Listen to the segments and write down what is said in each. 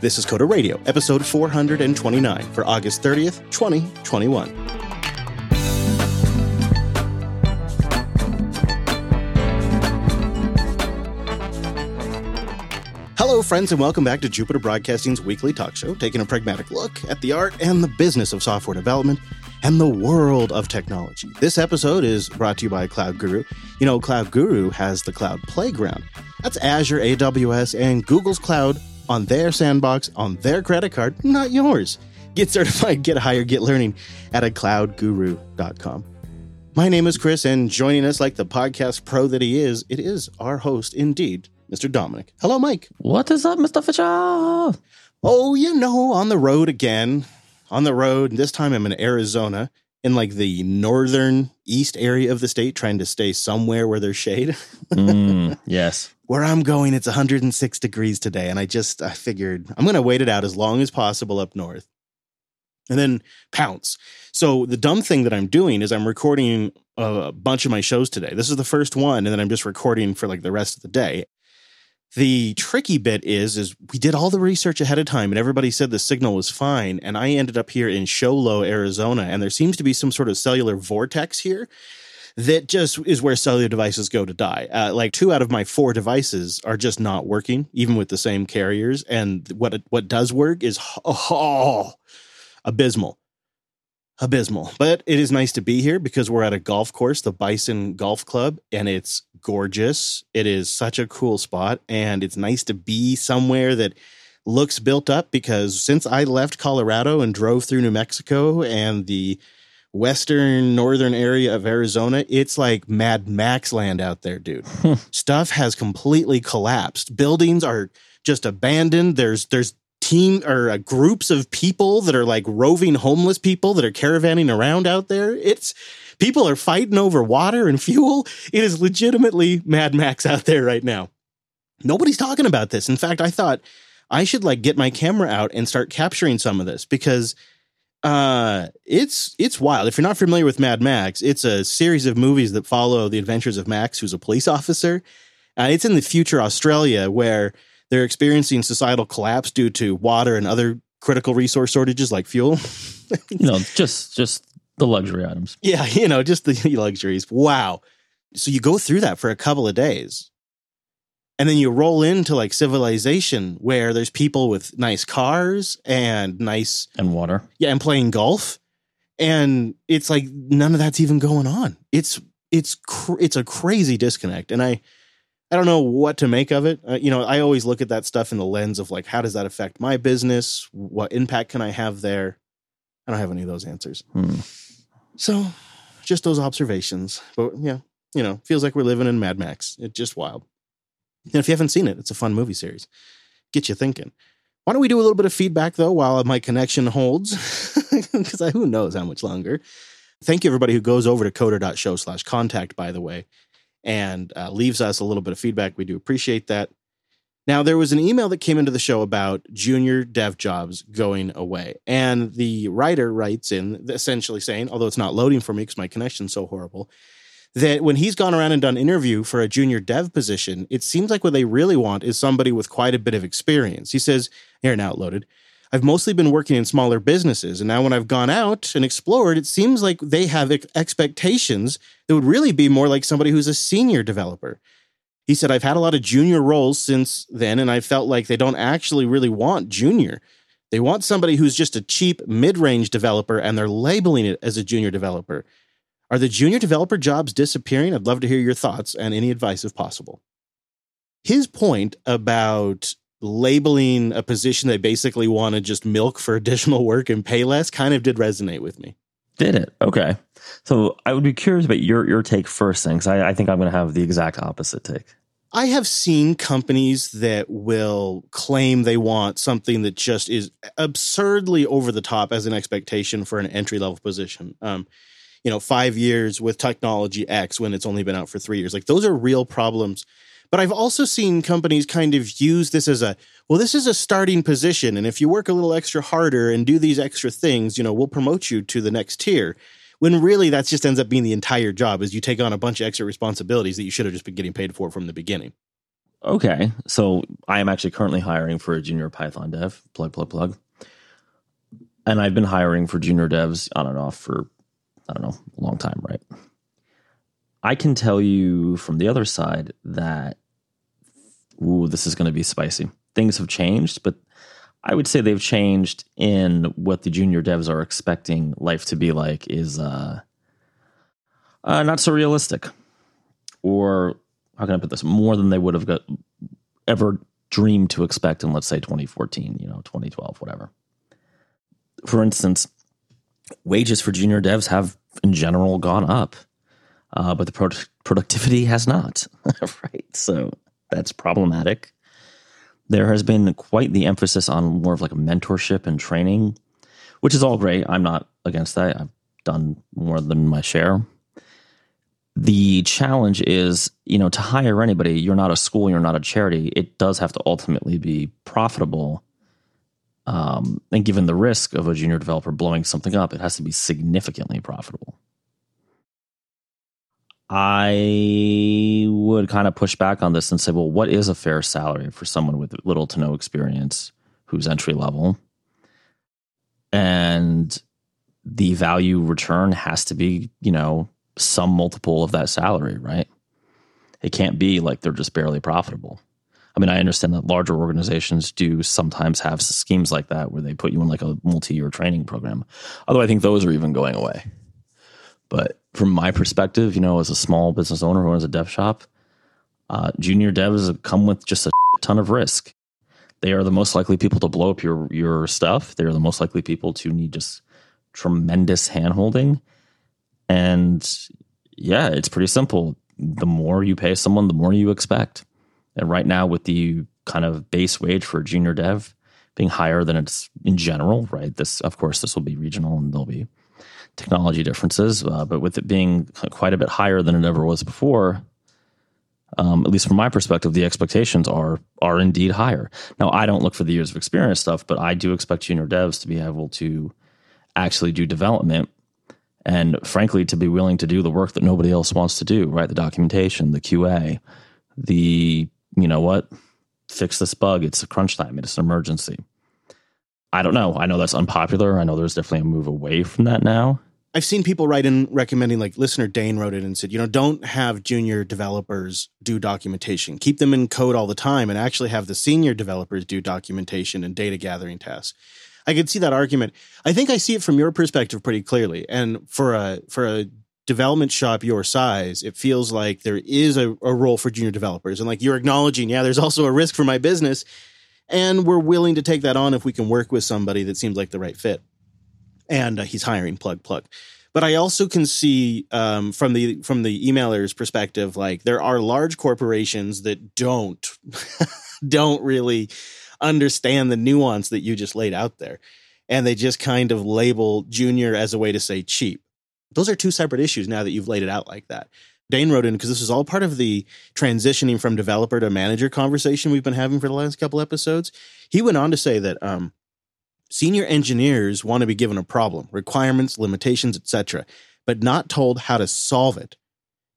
This is Coder Radio, episode 429 for August 30th, 2021. Hello, friends, and welcome back to Jupiter Broadcasting's weekly talk show, taking a pragmatic look at the art and the business of software development and the world of technology. This episode is brought to you by Cloud Guru. You know, Cloud Guru has the Cloud Playground. That's Azure, AWS, and Google's cloud on their sandbox, on their credit card, not yours. Get certified, get higher, get learning at a cloudguru.com. My name is Chris, and joining us like the podcast pro that he is, it is our host, indeed, Mr. Dominick. Hello, Mike. What is up, Mr. Fisher? Oh, you know, on the road again. On the road. And this time I'm in Arizona, in like the northern east area of the state, trying to stay somewhere where there's shade. Mm, yes. where I'm going, it's 106 degrees today. And I just, I figured I'm going to wait it out as long as possible up north and then pounce. So the dumb thing that I'm doing is I'm recording a bunch of my shows today. This is the first one. And then I'm just recording for like the rest of the day. The tricky bit is, is we did all the research ahead of time and everybody said the signal was fine. And I ended up here in Show Low, Arizona, and there seems to be some sort of cellular vortex here that just is where cellular devices go to die. Uh, like two out of my four devices are just not working, even with the same carriers. And what what does work is oh, abysmal, abysmal. But it is nice to be here because we're at a golf course, the Bison Golf Club, and it's gorgeous. It is such a cool spot, and it's nice to be somewhere that looks built up because since I left Colorado and drove through New Mexico and the western northern area of Arizona, it's like Mad Max land out there, dude. Stuff has completely collapsed. Buildings are just abandoned. There's there's team or uh, groups of people that are like roving homeless people that are caravanning around out there. It's people are fighting over water and fuel. It is legitimately Mad Max out there right now. Nobody's talking about this. In fact, I thought I should like get my camera out and start capturing some of this because uh it's it's wild if you're not familiar with mad max it's a series of movies that follow the adventures of max who's a police officer uh, it's in the future australia where they're experiencing societal collapse due to water and other critical resource shortages like fuel You know, just just the luxury items. yeah you know just the luxuries wow so you go through that for a couple of days and then you roll into like civilization where there's people with nice cars and nice And water. yeah, and playing golf, and it's like none of that's even going on. It's it's cr- it's a crazy disconnect, and I I don't know what to make of it. Uh, you know, I always look at that stuff in the lens of like, how does that affect my business? What impact can I have there? I don't have any of those answers. Hmm. So, just those observations. But yeah, you know, feels like we're living in Mad Max. It's just wild. And if you haven't seen it, it's a fun movie series. Get you thinking. Why don't we do a little bit of feedback though while my connection holds? Because who knows how much longer. Thank you everybody who goes over to coder.show slash contact, by the way, and uh, leaves us a little bit of feedback. We do appreciate that. Now, there was an email that came into the show about junior dev jobs going away. And the writer writes in essentially saying, although it's not loading for me because my connection's so horrible, that when he's gone around and done interview for a junior dev position, it seems like what they really want is somebody with quite a bit of experience. He says, here now it loaded. I've mostly been working in smaller businesses, and now when I've gone out and explored, it seems like they have expectations that would really be more like somebody who's a senior developer. He said, I've had a lot of junior roles since then, and I felt like they don't actually really want junior. They want somebody who's just a cheap mid range developer, and they're labeling it as a junior developer. Are the junior developer jobs disappearing? I'd love to hear your thoughts and any advice if possible. His point about labeling a position they basically want to just milk for additional work and pay less kind of did resonate with me. Did it? Okay. So I would be curious about your your take first thing, because I, I think I'm going to have the exact opposite take. I have seen companies that will claim they want something that just is absurdly over the top as an expectation for an entry level position. Um, you know, five years with technology X when it's only been out for three years. Like those are real problems. But I've also seen companies kind of use this as a well, this is a starting position. And if you work a little extra harder and do these extra things, you know, we'll promote you to the next tier. When really that just ends up being the entire job is you take on a bunch of extra responsibilities that you should have just been getting paid for from the beginning. Okay, so I am actually currently hiring for a junior Python dev. Plug, plug, plug. And I've been hiring for junior devs on and off for I don't know a long time, right? I can tell you from the other side that ooh, this is going to be spicy. Things have changed, but I would say they've changed in what the junior devs are expecting life to be like is uh, uh, not so realistic, or how can I put this? More than they would have got, ever dreamed to expect in, let's say, 2014, you know, 2012, whatever. For instance, wages for junior devs have, in general, gone up, uh, but the pro- productivity has not. right, so that's problematic. There has been quite the emphasis on more of like a mentorship and training, which is all great. I'm not against that. I've done more than my share. The challenge is, you know, to hire anybody, you're not a school, you're not a charity. It does have to ultimately be profitable. Um, and given the risk of a junior developer blowing something up, it has to be significantly profitable. I would kind of push back on this and say, well, what is a fair salary for someone with little to no experience who's entry level? And the value return has to be, you know, some multiple of that salary, right? It can't be like they're just barely profitable. I mean, I understand that larger organizations do sometimes have schemes like that where they put you in like a multi year training program. Although I think those are even going away. But from my perspective, you know, as a small business owner who owns a dev shop, uh, junior devs come with just a ton of risk. They are the most likely people to blow up your your stuff. They are the most likely people to need just tremendous handholding. And yeah, it's pretty simple. The more you pay someone, the more you expect. And right now, with the kind of base wage for a junior dev being higher than it's in general, right? This, of course, this will be regional and there'll be technology differences, uh, but with it being quite a bit higher than it ever was before, um, at least from my perspective, the expectations are are indeed higher. Now, I don't look for the years of experience stuff, but I do expect junior devs to be able to actually do development and frankly to be willing to do the work that nobody else wants to do, right? The documentation, the QA, the you know what, fix this bug. It's a crunch time. It's an emergency. I don't know. I know that's unpopular. I know there's definitely a move away from that now. I've seen people write in recommending, like listener Dane wrote it and said, you know, don't have junior developers do documentation. Keep them in code all the time and actually have the senior developers do documentation and data gathering tasks. I could see that argument. I think I see it from your perspective pretty clearly. And for a for a development shop your size, it feels like there is a, a role for junior developers. And like you're acknowledging, yeah, there's also a risk for my business. And we're willing to take that on if we can work with somebody that seems like the right fit and uh, he's hiring plug plug. But i also can see um, from the from the emailer's perspective like there are large corporations that don't don't really understand the nuance that you just laid out there. And they just kind of label junior as a way to say cheap. Those are two separate issues now that you've laid it out like that. Dane wrote in because this is all part of the transitioning from developer to manager conversation we've been having for the last couple episodes. He went on to say that um, Senior engineers want to be given a problem, requirements, limitations, etc., but not told how to solve it.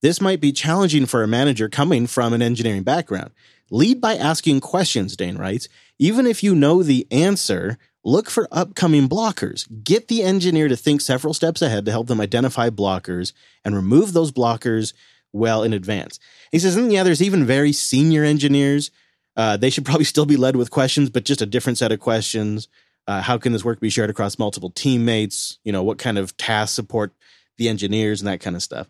This might be challenging for a manager coming from an engineering background. Lead by asking questions, Dane writes. Even if you know the answer, look for upcoming blockers. Get the engineer to think several steps ahead to help them identify blockers and remove those blockers well in advance. He says, and yeah, there's even very senior engineers. Uh, they should probably still be led with questions, but just a different set of questions. Uh, how can this work be shared across multiple teammates? You know, what kind of tasks support the engineers and that kind of stuff.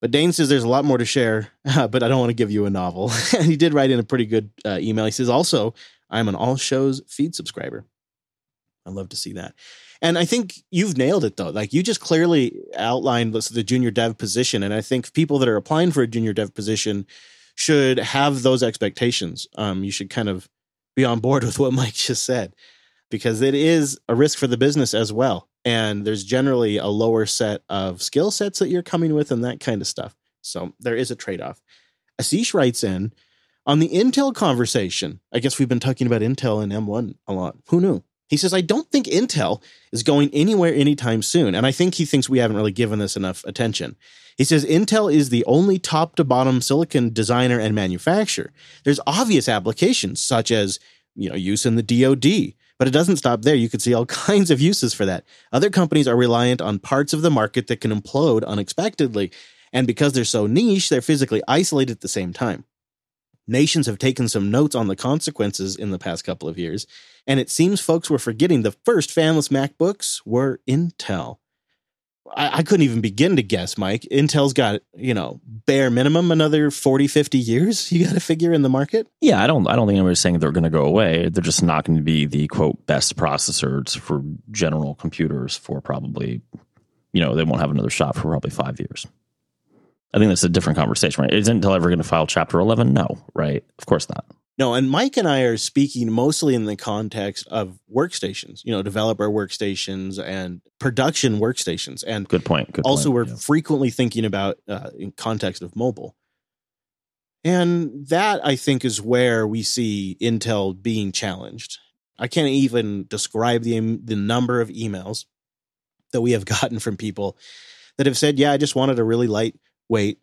But Dane says there's a lot more to share, but I don't want to give you a novel. and he did write in a pretty good uh, email. He says, also, I'm an All Shows feed subscriber. I love to see that. And I think you've nailed it though. Like you just clearly outlined the junior dev position. And I think people that are applying for a junior dev position should have those expectations. Um, you should kind of be on board with what Mike just said because it is a risk for the business as well. And there's generally a lower set of skill sets that you're coming with and that kind of stuff. So there is a trade off. Asish writes in on the Intel conversation. I guess we've been talking about Intel and M1 a lot. Who knew? He says, I don't think Intel is going anywhere anytime soon. And I think he thinks we haven't really given this enough attention. He says Intel is the only top to bottom silicon designer and manufacturer. There's obvious applications such as, you know, use in the DoD, but it doesn't stop there. You could see all kinds of uses for that. Other companies are reliant on parts of the market that can implode unexpectedly, and because they're so niche, they're physically isolated at the same time. Nations have taken some notes on the consequences in the past couple of years, and it seems folks were forgetting the first fanless MacBooks were Intel. I, I, couldn't even begin to guess, Mike. Intel's got, you know, bare minimum another 40, 50 years you got to figure in the market. Yeah, I don't I don't think anybody's saying they're going to go away. They're just not going to be the quote best processors for general computers for probably, you know, they won't have another shot for probably 5 years. I think that's a different conversation, right? Is Intel ever going to file Chapter 11? No, right? Of course not. No, and Mike and I are speaking mostly in the context of workstations, you know, developer workstations and production workstations. And good point. Good also, point. we're Yeah. frequently thinking about uh, in context of mobile. And that I think is where we see Intel being challenged. I can't even describe the the number of emails that we have gotten from people that have said, "Yeah, I just wanted a really lightweight,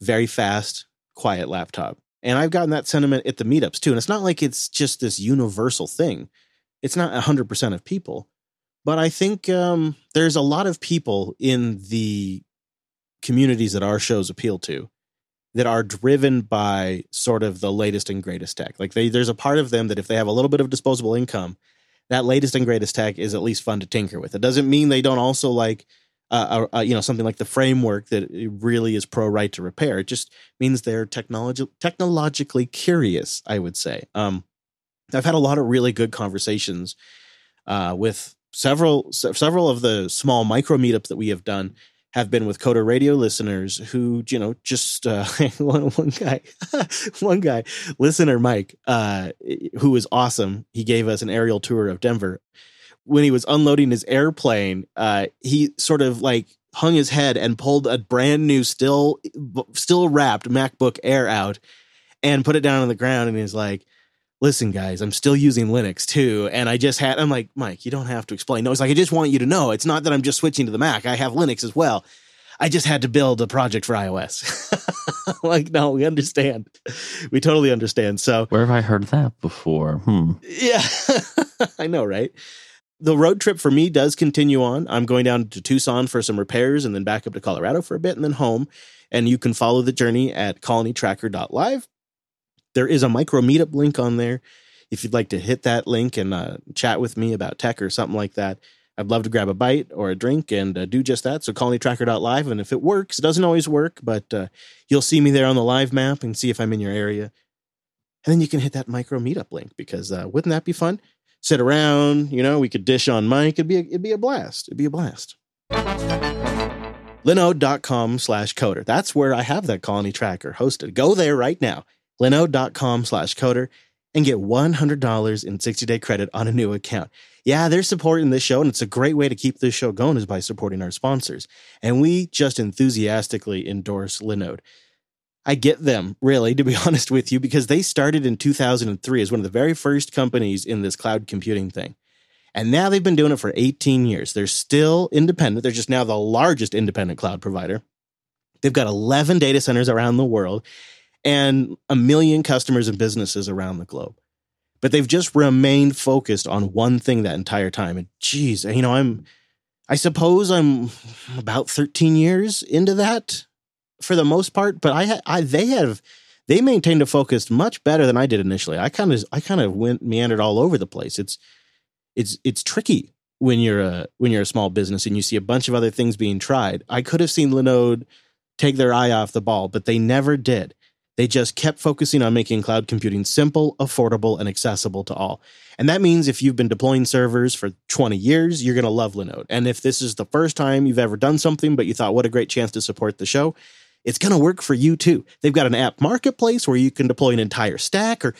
very fast, quiet laptop." And I've gotten that sentiment at the meetups too. And it's not like it's just this universal thing. It's not 100% of people. But I think um, there's a lot of people in the communities that our shows appeal to that are driven by sort of the latest and greatest tech. Like they, there's a part of them that if they have a little bit of disposable income, that latest and greatest tech is at least fun to tinker with. It doesn't mean they don't also like uh, uh, you know something like the framework that really is pro right to repair. It just means they're technology technologically curious. I would say. Um, I've had a lot of really good conversations uh, with several several of the small micro meetups that we have done have been with Coder Radio listeners who, you know, just uh, one, one guy, one guy, listener Mike, uh, who was awesome. He gave us an aerial tour of Denver when he was unloading his airplane, uh, he sort of like hung his head and pulled a brand new, still still wrapped MacBook Air out and put it down on the ground. And he's like, "Listen, guys, I'm still using Linux too." And I just had, I'm like, Mike, you don't have to explain. No, it's like I just want you to know. It's not that I'm just switching to the Mac. I have Linux as well. I just had to build a project for iOS. like, no, we understand. We totally understand. So, where have I heard that before? Hmm. Yeah, I know, right? The road trip for me does continue on. I'm going down to Tucson for some repairs and then back up to Colorado for a bit and then home. And you can follow the journey at colonytracker.live. There is a micro meetup link on there. If you'd like to hit that link and uh, chat with me about tech or something like that, I'd love to grab a bite or a drink and uh, do just that. So colonytracker.live. And if it works, it doesn't always work, but uh, you'll see me there on the live map and see if I'm in your area. And then you can hit that micro meetup link because uh, wouldn't that be fun? Sit around, you know, we could dish on Mike. It'd be a, it'd be a blast. It'd be a blast. Linode.com slash coder. That's where I have that colony tracker hosted. Go there right now. Linode.com slash coder and get $100 in 60 day credit on a new account. Yeah, they're supporting this show, and it's a great way to keep this show going is by supporting our sponsors. And we just enthusiastically endorse Linode. I get them, really, to be honest with you, because they started in 2003 as one of the very first companies in this cloud computing thing. And now they've been doing it for 18 years. They're still independent. They're just now the largest independent cloud provider. They've got 11 data centers around the world and a million customers and businesses around the globe. But they've just remained focused on one thing that entire time. And geez, you know, I'm, I suppose I'm about 13 years into that for the most part, but I, I they have they maintained a focus much better than I did initially. I kind of I kind of went meandered all over the place. It's it's it's tricky when you're a when you're a small business and you see a bunch of other things being tried. I could have seen Linode take their eye off the ball, but they never did. They just kept focusing on making cloud computing simple, affordable, and accessible to all. And that means if you've been deploying servers for 20 years, you're going to love Linode. And if this is the first time you've ever done something, but you thought, what a great chance to support the show, it's going to work for you too. They've got an app marketplace where you can deploy an entire stack or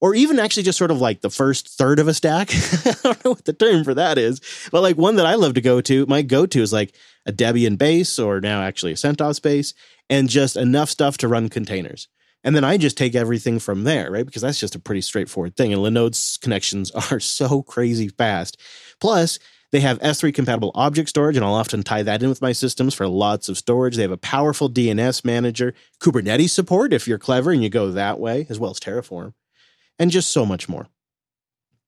or even actually just sort of like the first third of a stack. I don't know what the term for that is, but like one that I love to go to, my go to is like a Debian base or now actually a CentOS base and just enough stuff to run containers. And then I just take everything from there, right? Because that's just a pretty straightforward thing. And Linode's connections are so crazy fast. Plus, They have S3 compatible object storage, and I'll often tie that in with my systems for lots of storage. They have a powerful DNS manager, Kubernetes support if you're clever and you go that way, as well as Terraform, and just so much more.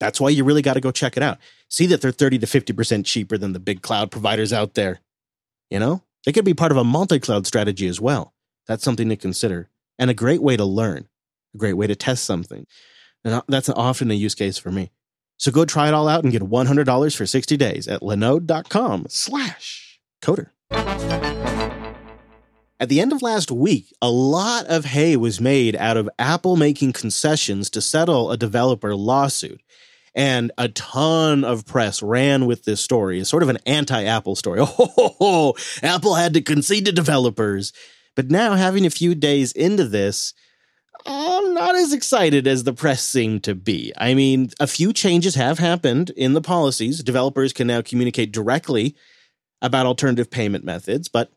That's why you really got to go check it out. See that they're 30 to 50% cheaper than the big cloud providers out there. You know, they could be part of a multi cloud strategy as well. That's something to consider and a great way to learn, a great way to test something. And uh, that's often a use case for me. So go try it all out and get $100 for 60 days at linode.com slash coder. At the end of last week, a lot of hay was made out of Apple making concessions to settle a developer lawsuit. And a ton of press ran with this story. It's sort of an anti Apple story. Oh, ho ho Apple had to concede to developers. But now, having a few days into this, I'm not as excited as the press seemed to be. I mean, a few changes have happened in the policies. Developers can now communicate directly about alternative payment methods, but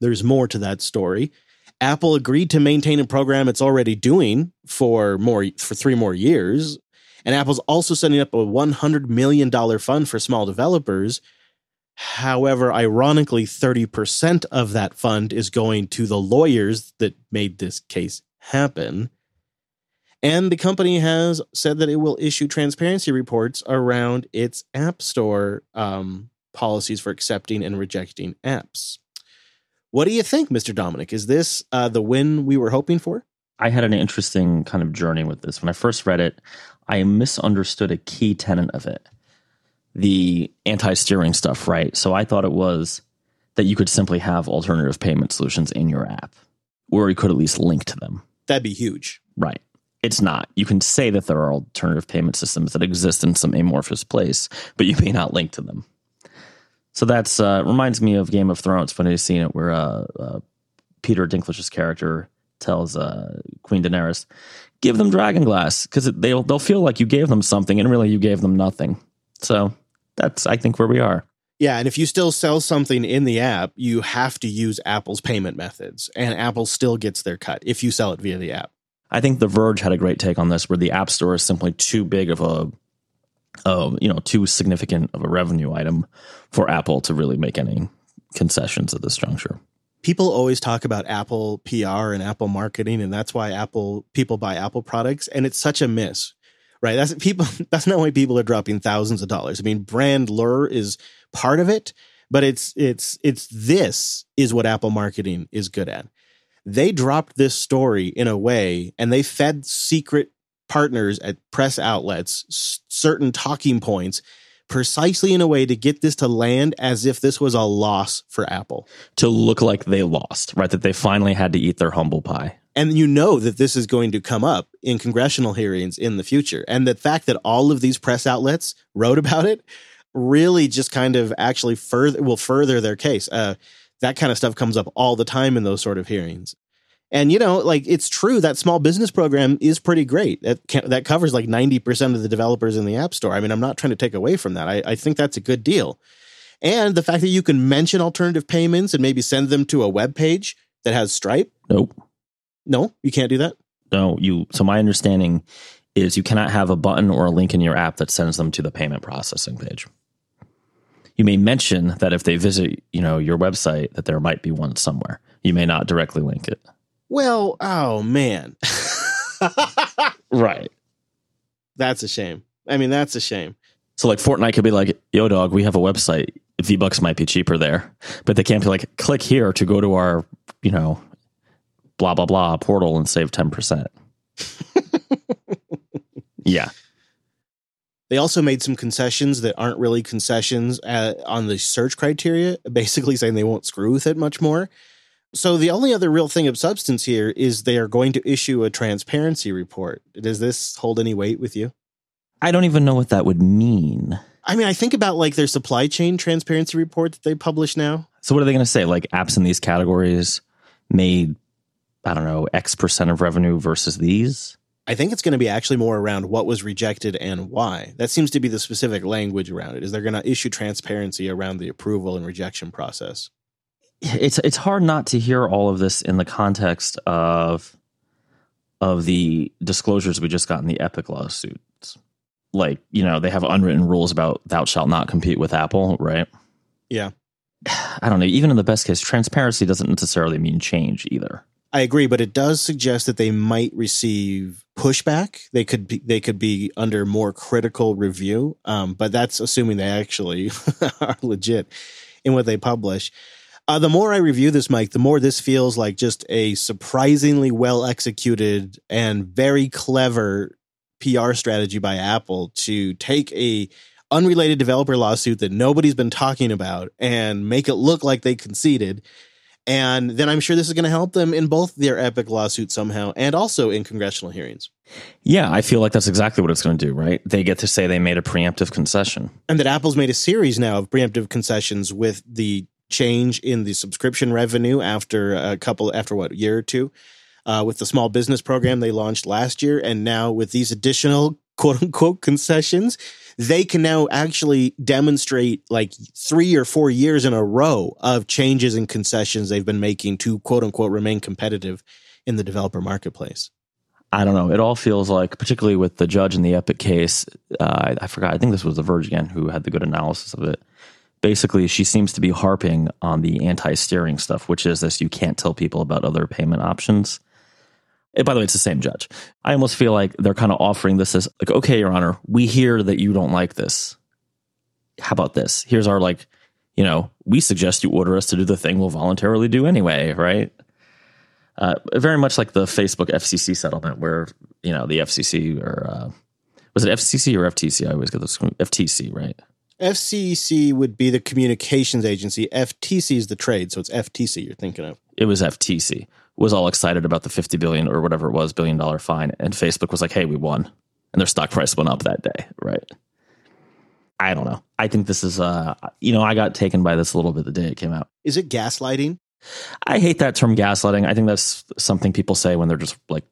there's more to that story. Apple agreed to maintain a program it's already doing for more for 3 more years, and Apple's also setting up a $100 million fund for small developers. However, ironically, 30% of that fund is going to the lawyers that made this case happen. And the company has said that it will issue transparency reports around its App Store um, policies for accepting and rejecting apps. What do you think, Mr. Dominick? Is this uh, the win we were hoping for? I had an interesting kind of journey with this. When I first read it, I misunderstood a key tenet of it the anti steering stuff, right? So I thought it was that you could simply have alternative payment solutions in your app, or you could at least link to them. That'd be huge. Right. It's not. You can say that there are alternative payment systems that exist in some amorphous place, but you may not link to them. So that's uh, reminds me of Game of Thrones when I seen it, where uh, uh, Peter Dinklage's character tells uh, Queen Daenerys, "Give them dragon glass because they'll they'll feel like you gave them something, and really you gave them nothing." So that's I think where we are. Yeah, and if you still sell something in the app, you have to use Apple's payment methods, and Apple still gets their cut if you sell it via the app. I think The Verge had a great take on this, where the App Store is simply too big of a, uh, you know, too significant of a revenue item for Apple to really make any concessions at this juncture people always talk about Apple PR and Apple marketing, and that's why Apple people buy Apple products, and it's such a miss, right? That's people. That's not why people are dropping thousands of dollars. I mean, brand lure is part of it, but it's it's it's this is what Apple marketing is good at. They dropped this story in a way, and they fed secret partners at press outlets certain talking points precisely in a way to get this to land as if this was a loss for Apple. To look like they lost, right? That they finally had to eat their humble pie. And you know that this is going to come up in congressional hearings in the future. And the fact that all of these press outlets wrote about it really just kind of actually further will further their case. Uh, that kind of stuff comes up all the time in those sort of hearings. And you know, like it's true that small business program is pretty great. That can, that covers like ninety percent of the developers in the App Store. I mean, I'm not trying to take away from that. I, I think that's a good deal. And the fact that you can mention alternative payments and maybe send them to a web page that has Stripe. Nope. No, you can't do that. No, you. So my understanding is you cannot have a button or a link in your app that sends them to the payment processing page. You may mention that if they visit, you know, your website, that there might be one somewhere. You may not directly link it. Well, oh man. right. That's a shame. I mean, that's a shame. So like Fortnite could be like, "Yo, dog, we have a website. V Bucks might be cheaper there," but they can't be like, "Click here to go to our, you know, blah blah blah portal and save ten percent." yeah. They also made some concessions that aren't really concessions uh, on the search criteria, basically saying they won't screw with it much more. So the only other real thing of substance here is they are going to issue a transparency report. Does this hold any weight with you? I don't even know what that would mean. I mean, I think about like their supply chain transparency report that they publish now. So what are they going to say? Like apps in these categories made I don't know, X percent of revenue versus these? I think it's going to be actually more around what was rejected and why. That seems to be the specific language around it. Is they're going to issue transparency around the approval and rejection process it's it's hard not to hear all of this in the context of of the disclosures we just got in the Epic lawsuits. like you know they have unwritten rules about thou shalt not compete with Apple, right? Yeah. I don't know. Even in the best case, transparency doesn't necessarily mean change either. I agree, but it does suggest that they might receive pushback. They could be they could be under more critical review. Um, but that's assuming they actually are legit in what they publish. Uh, the more I review this, Mike, the more this feels like just a surprisingly well executed and very clever PR strategy by Apple to take a unrelated developer lawsuit that nobody's been talking about and make it look like they conceded. And then I'm sure this is going to help them in both their epic lawsuit somehow and also in congressional hearings. Yeah, I feel like that's exactly what it's going to do, right? They get to say they made a preemptive concession. And that Apple's made a series now of preemptive concessions with the change in the subscription revenue after a couple after what year or two uh, with the small business program they launched last year and now with these additional quote unquote concessions they can now actually demonstrate like three or four years in a row of changes and concessions they've been making to quote unquote remain competitive in the developer marketplace I don't know. It all feels like, particularly with the judge in the Epic case, uh, I forgot. I think this was The Verge again who had the good analysis of it basically she seems to be harping on the anti-steering stuff, which is this you can't tell people about other payment options. And by the way, it's the same judge. I almost feel like they're kind of offering this as like, okay, Your Honor, we hear that you don't like this. How about this? Here's our like, you know, we suggest you order us to do the thing we'll voluntarily do anyway, right? Uh, very much like the Facebook FCC settlement, where you know the FCC or uh, was it FCC or FTC? I always get this FTC, right? FCC would be the communications agency. FTC is the trade, so it's FTC you're thinking of. It was FTC. Was all excited about the 50 billion or whatever it was billion dollar fine and Facebook was like, "Hey, we won." And their stock price went up that day, right? I don't know. I think this is uh you know, I got taken by this a little bit the day it came out. Is it gaslighting? I hate that term gaslighting. I think that's something people say when they're just like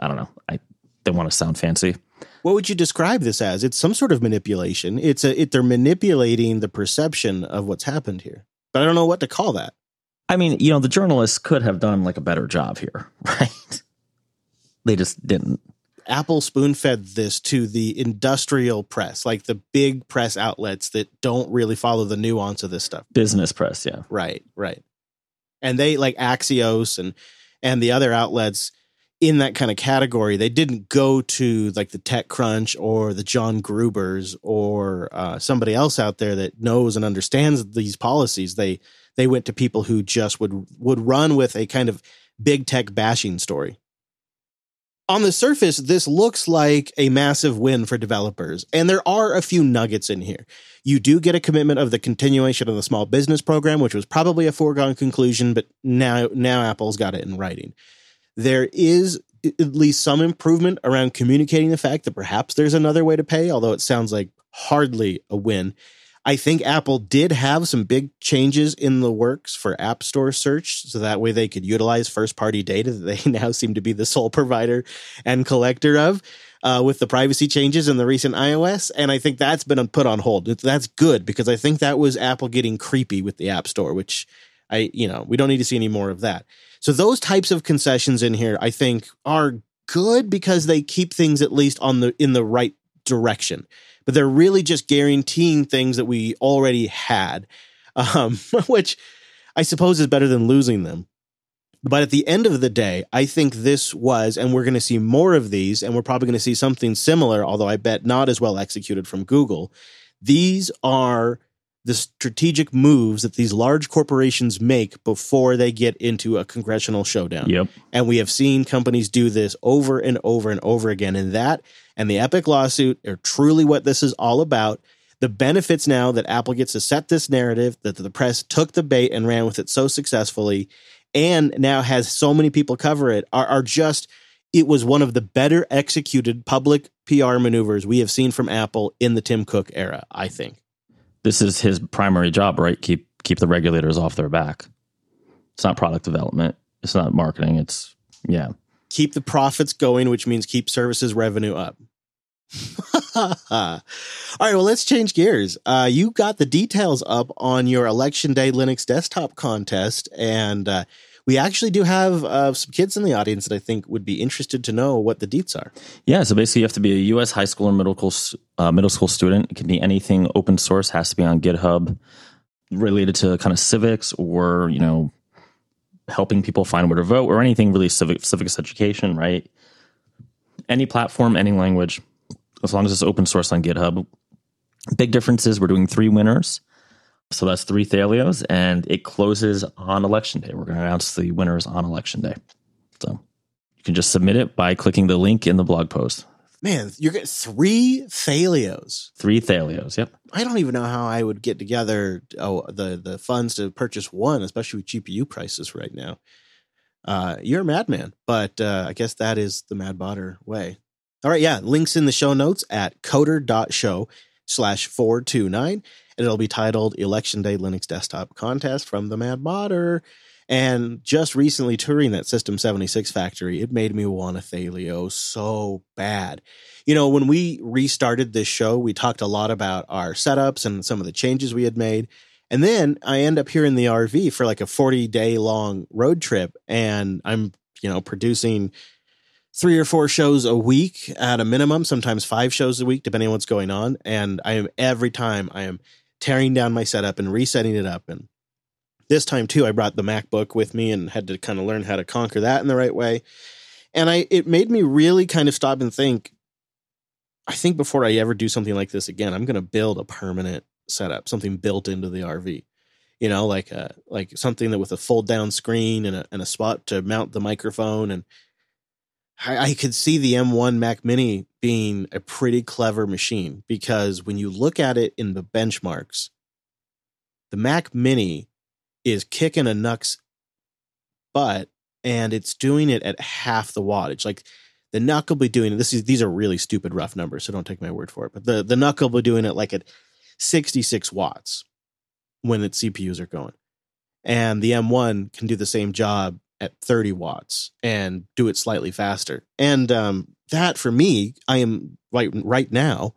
I don't know. I they want to sound fancy. What would you describe this as? It's some sort of manipulation. It's a it, they're manipulating the perception of what's happened here. But I don't know what to call that. I mean, you know, the journalists could have done like a better job here, right? they just didn't. Apple spoon fed this to the industrial press, like the big press outlets that don't really follow the nuance of this stuff. Business press, yeah. Right, right. And they like Axios and and the other outlets in that kind of category. They didn't go to like the TechCrunch or the John Grubers or uh, somebody else out there that knows and understands these policies. They they went to people who just would would run with a kind of big tech bashing story. On the surface, this looks like a massive win for developers, and there are a few nuggets in here. You do get a commitment of the continuation of the small business program, which was probably a foregone conclusion, but now now Apple's got it in writing there is at least some improvement around communicating the fact that perhaps there's another way to pay, although it sounds like hardly a win. I think Apple did have some big changes in the works for App Store search, so that way they could utilize first party data that they now seem to be the sole provider and collector of. Uh, with the privacy changes in the recent iOS, and I think that's been put on hold. That's good because I think that was Apple getting creepy with the App Store, which I, you know, we don't need to see any more of that. So those types of concessions in here, I think, are good because they keep things at least on the in the right direction. But they're really just guaranteeing things that we already had, um, which I suppose is better than losing them. But at the end of the day, I think this was, and we're going to see more of these, and we're probably going to see something similar, although I bet not as well executed from Google. These are the strategic moves that these large corporations make before they get into a congressional showdown. Yep. And we have seen companies do this over and over and over again. And that and the Epic lawsuit are truly what this is all about. The benefits now that Apple gets to set this narrative, that the press took the bait and ran with it so successfully, and now has so many people cover it, are, are just, it was one of the better executed public PR maneuvers we have seen from Apple in the Tim Cook era, I think this is his primary job, right? Keep keep the regulators off their back. It's not product development. It's not marketing. It's yeah. Keep the profits going, which means keep services revenue up. All right, well, let's change gears. Uh, you got the details up on your Election Day Linux desktop contest, and uh, we actually do have uh, some kids in the audience that I think would be interested to know what the deets are. Yeah, so basically, you have to be a U.S. high school or middle school uh, middle school student. It can be anything open source. Has to be on GitHub, related to kind of civics or you know helping people find where to vote or anything really civic civics education. Right? Any platform, any language, as long as it's open source on GitHub. Big difference is we're doing three winners. So that's three Thelios, and it closes on election day. We're going to announce the winners on election day. So you can just submit it by clicking the link in the blog post. Man, you're getting three Thelios. Three Thelios. Yep. I don't even know how I would get together oh, the the funds to purchase one, especially with GPU prices right now. Uh, you're a madman, but uh, I guess that is the Mad Botter way. All right, yeah. Links in the show notes at coder.show slash 429 and it'll be titled Election Day Linux Desktop Contest from the Mad Botter. And just recently touring that System 76 factory, it made me want a Thelio so bad. You know, when we restarted this show, we talked a lot about our setups and some of the changes we had made. And then I end up here in the RV for like a 40 day long road trip. And I'm, you know, producing three or four shows a week at a minimum, sometimes five shows a week, depending on what's going on. And I am every time I am tearing down my setup and resetting it up. And this time too, I brought the MacBook with me and had to kind of learn how to conquer that in the right way. And I it made me really kind of stop and think. I think before I ever do something like this again, I'm going to build a permanent setup, something built into the RV. You know, like a like something that with a fold down screen and a and a spot to mount the microphone and I, I could see the M1 Mac Mini being a pretty clever machine because when you look at it in the benchmarks, the Mac Mini is kicking a NUC's butt and it's doing it at half the wattage. Like the NUC will be doing it. This is these are really stupid rough numbers, so don't take my word for it. But the the NUC will be doing it like at 66 watts when its CPUs are going. And the M1 can do the same job at 30 watts and do it slightly faster. And um, that for me, I am right right now.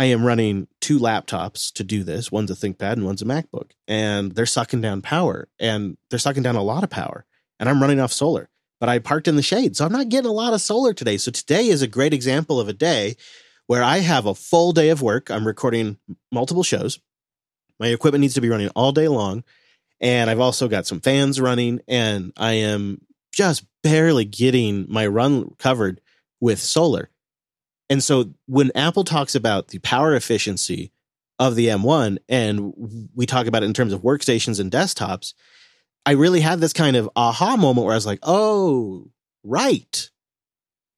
I am running two laptops to do this. One's a ThinkPad and one's a MacBook, and they're sucking down power, and they're sucking down a lot of power. And I'm running off solar, but I parked in the shade, so I'm not getting a lot of solar today. So today is a great example of a day where I have a full day of work. I'm recording multiple shows. My equipment needs to be running all day long. And I've also got some fans running, and I am just barely getting my run covered with solar. And so when Apple talks about the power efficiency of the M1, and we talk about it in terms of workstations and desktops, I really had this kind of aha moment where I was like, oh, right.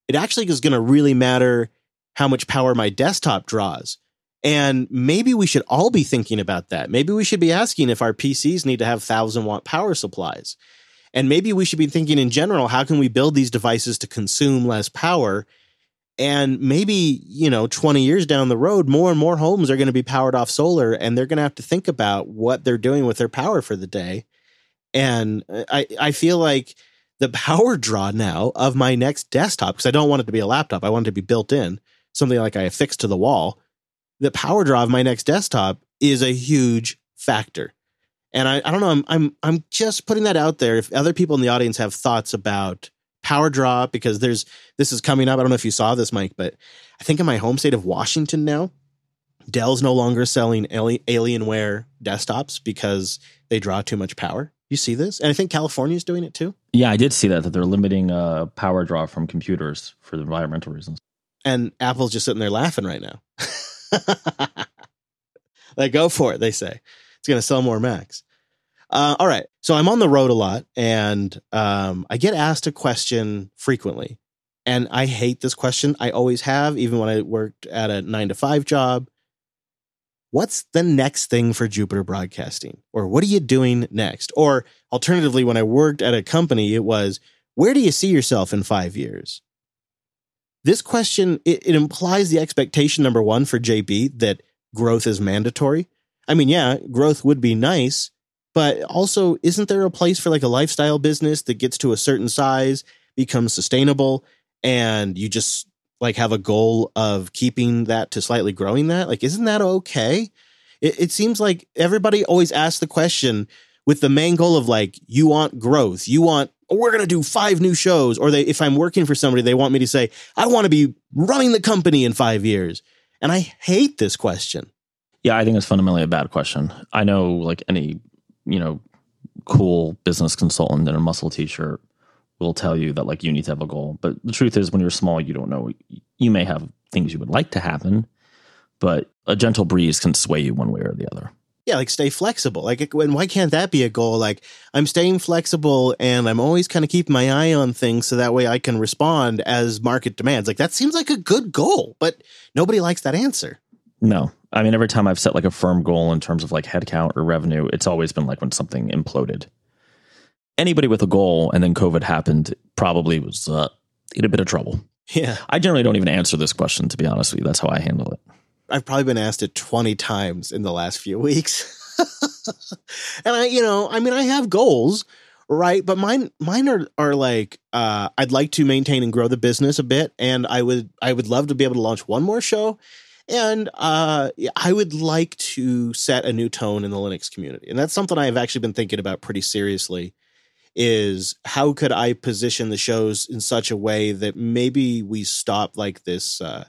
It actually is going to really matter how much power my desktop draws. And maybe we should all be thinking about that. Maybe we should be asking if our PCs need to have thousand watt power supplies. And maybe we should be thinking in general, how can we build these devices to consume less power? And maybe, you know, 20 years down the road, more and more homes are going to be powered off solar and they're going to have to think about what they're doing with their power for the day. And I, I feel like the power draw now of my next desktop, because I don't want it to be a laptop, I want it to be built in, something like I affixed to the wall the power draw of my next desktop is a huge factor. And I, I don't know, I'm I'm I'm just putting that out there. If other people in the audience have thoughts about power draw, because there's this is coming up. I don't know if you saw this, Mike, but I think in my home state of Washington now, Dell's no longer selling Alienware desktops because they draw too much power. You see this? And I think California's doing it too. Yeah, I did see that that they're limiting uh, power draw from computers for environmental reasons. And Apple's just sitting there laughing right now. like, go for it, they say. It's going to sell more Macs. Uh, all right. So I'm on the road a lot and um, I get asked a question frequently. And I hate this question. I always have, even when I worked at a nine to five job. What's the next thing for Jupiter Broadcasting? Or what are you doing next? Or alternatively, when I worked at a company, it was, where do you see yourself in five years? This question it, it implies the expectation number one for JB that growth is mandatory. I mean, yeah, growth would be nice, but also isn't there a place for like a lifestyle business that gets to a certain size, becomes sustainable, and you just like have a goal of keeping that to slightly growing that? Like, isn't that okay? It, it seems like everybody always asks the question, with the main goal of like, you want growth, you want, we're going to do five new shows. Or they, if I'm working for somebody, they want me to say, I want to be running the company in five years. And I hate this question. Yeah, I think it's fundamentally a bad question. I know, like any, you know, cool business consultant and a muscle t-shirt will tell you that like you need to have a goal. But the truth is, when you're small, you don't know. You may have things you would like to happen, but a gentle breeze can sway you one way or the other. Yeah, like stay flexible. Like, when why can't that be a goal? Like, I'm staying flexible and I'm always kind of keeping my eye on things so that way I can respond as market demands. Like, that seems like a good goal, but nobody likes that answer. No, I mean, every time I've set like a firm goal in terms of like headcount or revenue, it's always been like when something imploded. Anybody with a goal and then COVID happened probably was uh, in a bit of trouble. Yeah. I generally don't even answer this question, to be honest with you. That's how I handle it. I've probably been asked it 20 times in the last few weeks. and I, you know, I mean, I have goals, right? But mine, mine are, are like, uh, I'd like to maintain and grow the business a bit. And I would, I would love to be able to launch one more show and uh, I would like to set a new tone in the Linux community. And that's something I've actually been thinking about pretty seriously is how could I position the shows in such a way that maybe we stop like this uh,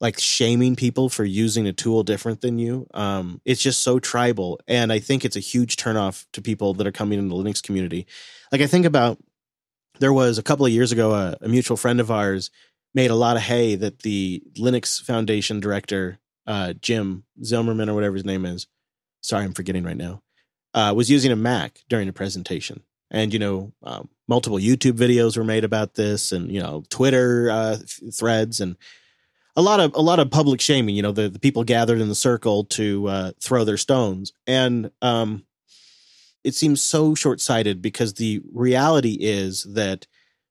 like shaming people for using a tool different than you. Um, it's just so tribal. And I think it's a huge turnoff to people that are coming into the Linux community. Like I think about there was a couple of years ago a, a mutual friend of ours made a lot of hay that the Linux Foundation director, uh, Jim Zimmerman or whatever his name is, sorry, I'm forgetting right now, uh, was using a Mac during a presentation. And, you know, um, multiple YouTube videos were made about this and, you know, Twitter uh, threads and a lot of a lot of public shaming. You know, the, the people gathered in the circle to uh, throw their stones. And um, it seems so short sighted because the reality is that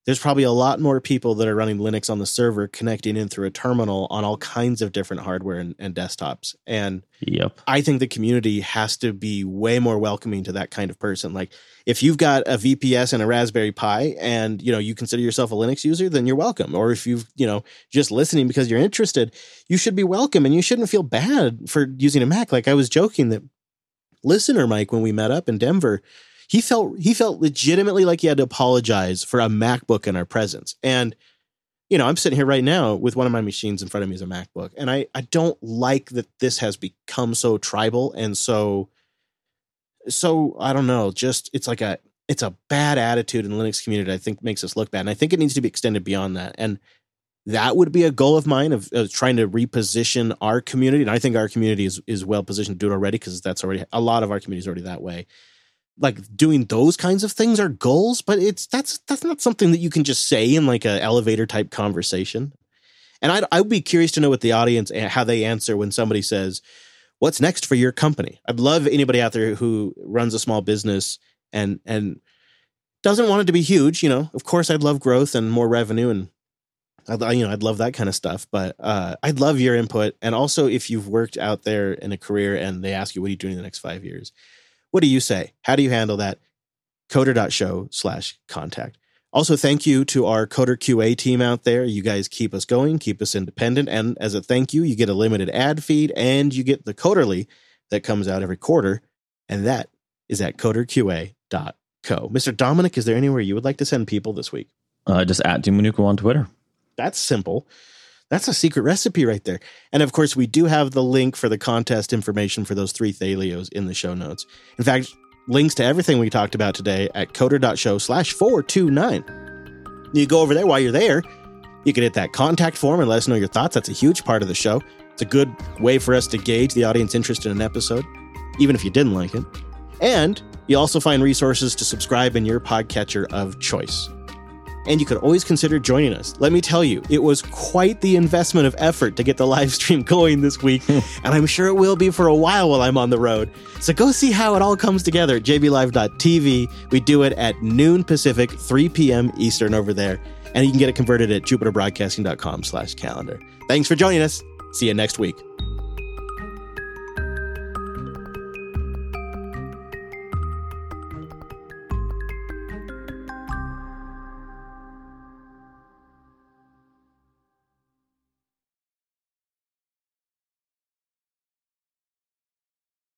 there's probably a lot more people that are running Linux on the server connecting in through a terminal on all kinds of different hardware and, and, desktops. And yep. I think the community has to be way more welcoming to that kind of person. Like if you've got a VPS and a Raspberry Pi and you know you consider yourself a Linux user, then you're welcome. Or if you've, you know, just listening because you're interested, you should be welcome and you shouldn't feel bad for using a Mac. Like I was joking that listener Mike when we met up in Denver he felt he felt legitimately like he had to apologize for a MacBook in our presence. And you know, I'm sitting here right now with one of my machines in front of me is a MacBook, and I I don't like that this has become so tribal and so so I don't know, just it's like a it's a bad attitude in the Linux community. I think makes us look bad, and I think it needs to be extended beyond that. And that would be a goal of mine of, of, trying to reposition our community. And I think our community is is well positioned to do it already because that's already a lot of our community is already that way like doing those kinds of things are goals, but it's that's that's not something that you can just say in like a elevator type conversation. And I'd I'd be curious to know what the audience eh, how they answer when somebody says, "What's next for your company?" I'd love anybody out there who runs a small business and and doesn't want it to be huge. You know, of course, I'd love growth and more revenue, and I'd you know I'd love that kind of stuff. But uh, I'd love your input, and also if you've worked out there in a career and they ask you, "What are you doing in the next five years?" What do you say? How do you handle that? Coder.show slash contact. Also, thank you to our Coder QA team out there. You guys keep us going, keep us independent. And as a thank you, you get a limited ad feed and you get the Coderly that comes out every quarter. And that is at coderqa.co. Mr. Dominick, is there anywhere you would like to send people this week? Uh, just at Dominucco on Twitter. That's simple. That's a secret recipe right there. And of course, we do have the link for the contest information for those three Thelios in the show notes. In fact, links to everything we talked about today at coder.show slash 429. You go over there while you're there. You can hit that contact form and let us know your thoughts. That's a huge part of the show. It's a good way for us to gauge the audience interest in an episode, even if you didn't like it. And you also find resources to subscribe in your podcatcher of choice and you could always consider joining us. Let me tell you, it was quite the investment of effort to get the live stream going this week, and I'm sure it will be for a while while I'm on the road. So go see how it all comes together at jblive.tv. We do it at noon Pacific, 3 p.m. Eastern over there, and you can get it converted at jupiterbroadcasting.com slash calendar. Thanks for joining us. See you next week.